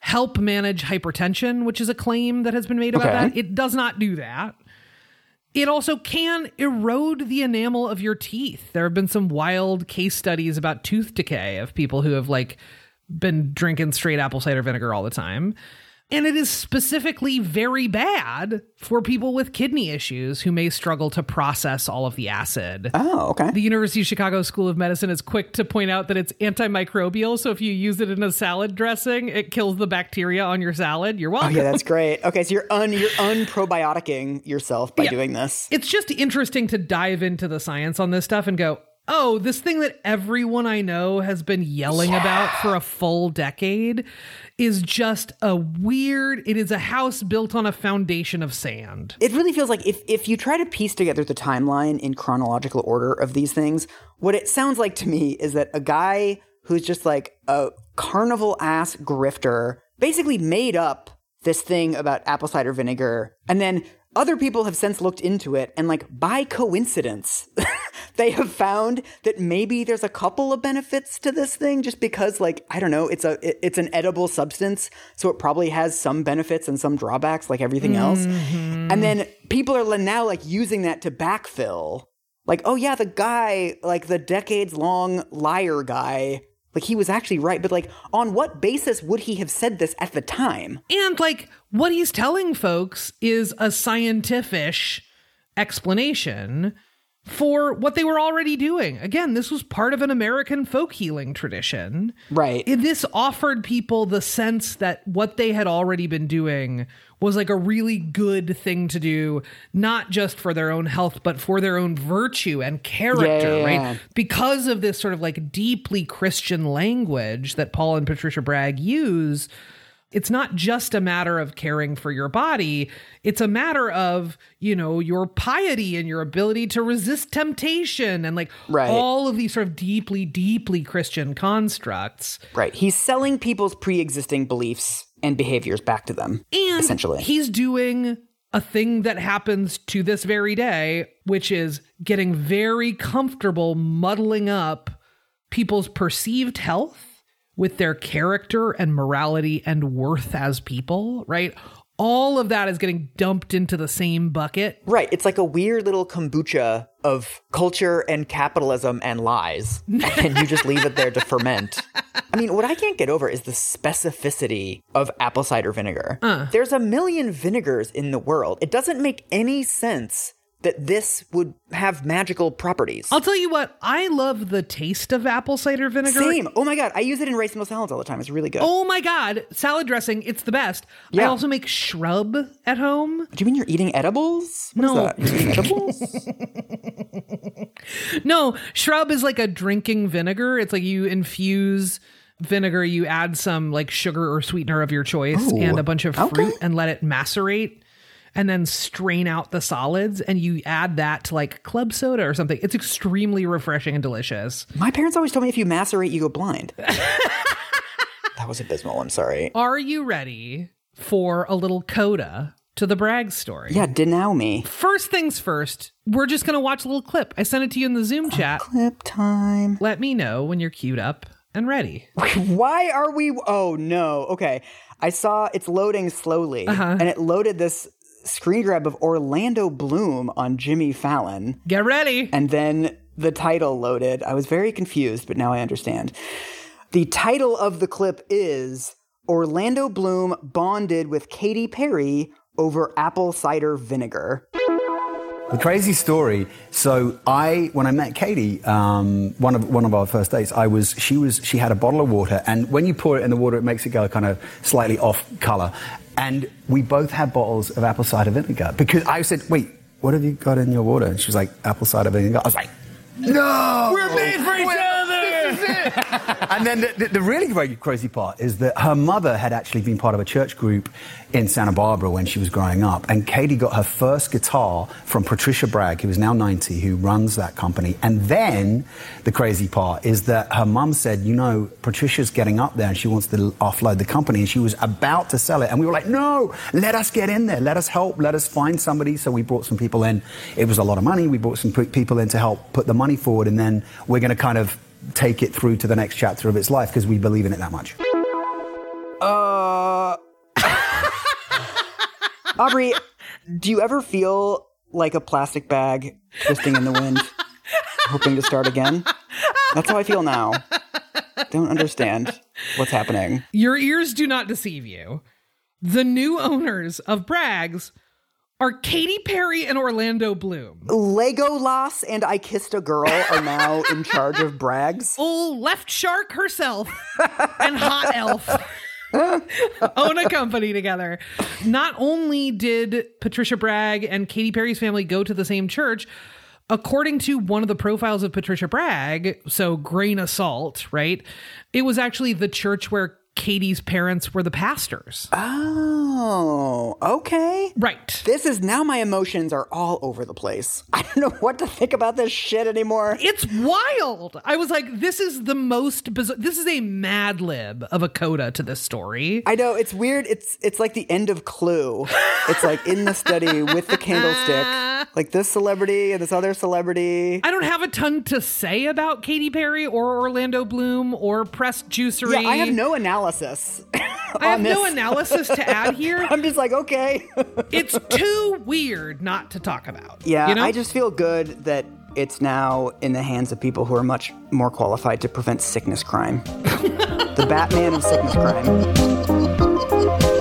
help manage hypertension, which is a claim that has been made about Okay. that. It does not do that. It also can erode the enamel of your teeth. There have been some wild case studies about tooth decay of people who have like been drinking straight apple cider vinegar all the time. And it is specifically very bad for people with kidney issues who may struggle to process all of the acid. Oh, okay. The University of Chicago School of Medicine is quick to point out that it's antimicrobial. So if you use it in a salad dressing, it kills the bacteria on your salad. You're welcome. Oh, yeah, that's great. Okay, so you're un you're unprobioticing yourself by Yeah. doing this. it's just interesting to dive into the science on this stuff and go, oh, this thing that everyone I know has been yelling about for a full decade is just a weird, it is a house built on a foundation of sand. It really feels like if if you try to piece together the timeline in chronological order of these things, what it sounds like to me is that a guy who's just like a carnival ass grifter basically made up this thing about apple cider vinegar and then other people have since looked into it and like by coincidence they have found that maybe there's a couple of benefits to this thing just because like i don't know it's a it- it's an edible substance so it probably has some benefits and some drawbacks like everything else. Mm-hmm. And then people are now like using that to backfill. Like oh yeah the guy like the decades long liar guy like he was actually right but like on what basis would he have said this at the time? And like what he's telling folks is a scientific explanation for what they were already doing. Again, this was part of an American folk healing tradition. right this offered people the sense that what they had already been doing was like a really good thing to do, not just for their own health, but for their own virtue and character, Yeah, right? Because of this sort of like deeply Christian language that Paul and Patricia Bragg use. It's not just a matter of caring for your body. It's a matter of, you know, your piety and your ability to resist temptation and like Right. all of these sort of deeply, deeply Christian constructs. right he's selling people's pre-existing beliefs and behaviors back to them And essentially he's doing a thing that happens to this very day, which is getting very comfortable muddling up people's perceived health with their character and morality and worth as people, right? All of that is getting dumped into the same bucket. Right. It's like a weird little kombucha of culture and capitalism and lies. and you just leave it there to ferment. I mean, what I can't get over is the specificity of apple cider vinegar. Uh. There's a million vinegars in the world. It doesn't make any sense that this would have magical properties. I'll tell you what, I love the taste of apple cider vinegar. Same. Oh my God. I use it in racemo salads all the time. It's really good. Oh my god, salad dressing, it's the best. I also make shrub at home. Do you mean you're eating edibles? What is No. that? You're eating edibles? No, shrub is like a drinking vinegar. It's like you infuse vinegar, you add some like sugar or sweetener of your choice and a oh, bunch of fruit okay. and let it macerate and then strain out the solids and you add that to like club soda or something. It's extremely refreshing and delicious. My parents always told me if you macerate, you go blind. that was abysmal. I'm sorry. Are you ready for a little coda to the Bragg story? Yeah, denow me. First things first, we're just going to watch a little clip. I sent it to you in the Zoom chat. Clip time. Let me know when you're queued up and ready. Why are we? Oh no. Okay. I saw it's loading slowly, Uh-huh. and it loaded this screen grab of Orlando Bloom on Jimmy Fallon, Get ready. and then the title loaded. I was very confused, but now I understand. The title of the clip is Orlando Bloom bonded with Katy Perry over apple cider vinegar. The crazy story. So I, when I met Katy, um, one of one of our first dates, I was she was she had a bottle of water, and when you pour it in the water, it makes it go kind of slightly off color. And we both had bottles of apple cider vinegar because I said, "Wait, what have you got in your water?" And she was like, "Apple cider vinegar." I was like, "No, we're made for each other." Is it. and then the, the, the really crazy part is that her mother had actually been part of a church group in Santa Barbara when she was growing up. And Katy got her first guitar from Patricia Bragg, who is now 90, who runs that company. And then the crazy part is that her mum said, You know, Patricia's getting up there and she wants to offload the company. And she was about to sell it. And we were like, No, let us get in there. Let us help. Let us find somebody. So we brought some people in. It was a lot of money. We brought some people in to help put the money forward. And then we're going to kind of take it through to the next chapter of its life because we believe in it that much. Uh, Aubrey, do you ever feel like a plastic bag twisting in the wind, hoping to start again? That's how I feel now. Don't understand what's happening. Your ears do not deceive you. The new owners of Bragg's are Katy Perry and Orlando Bloom. Legolas and I Kissed a Girl are now in charge of Bragg's. Old left shark herself and hot elf. own a company together. Not only did Patricia Bragg and Katy Perry's family go to the same church, according to one of the profiles of Patricia Bragg, so grain of salt, right? It was actually the church where Katy's parents were the pastors. Oh, okay. Right. This is now my emotions are all over the place. I don't know what to think about this shit anymore. It's wild. I was like, this is the most bizarre. This is a mad lib of a coda to this story. I know it's weird. It's it's like the end of Clue. It's like in the study with the candlestick, like this celebrity and this other celebrity. I don't have a ton to say about Katy Perry or Orlando Bloom or press juicery. Yeah, I have no analysis. I have no analysis to add here. I'm just like, okay. it's too weird not to talk about. Yeah, you know? I just feel good that it's now in the hands of people who are much more qualified to prevent sickness crime. the Batman of sickness crime.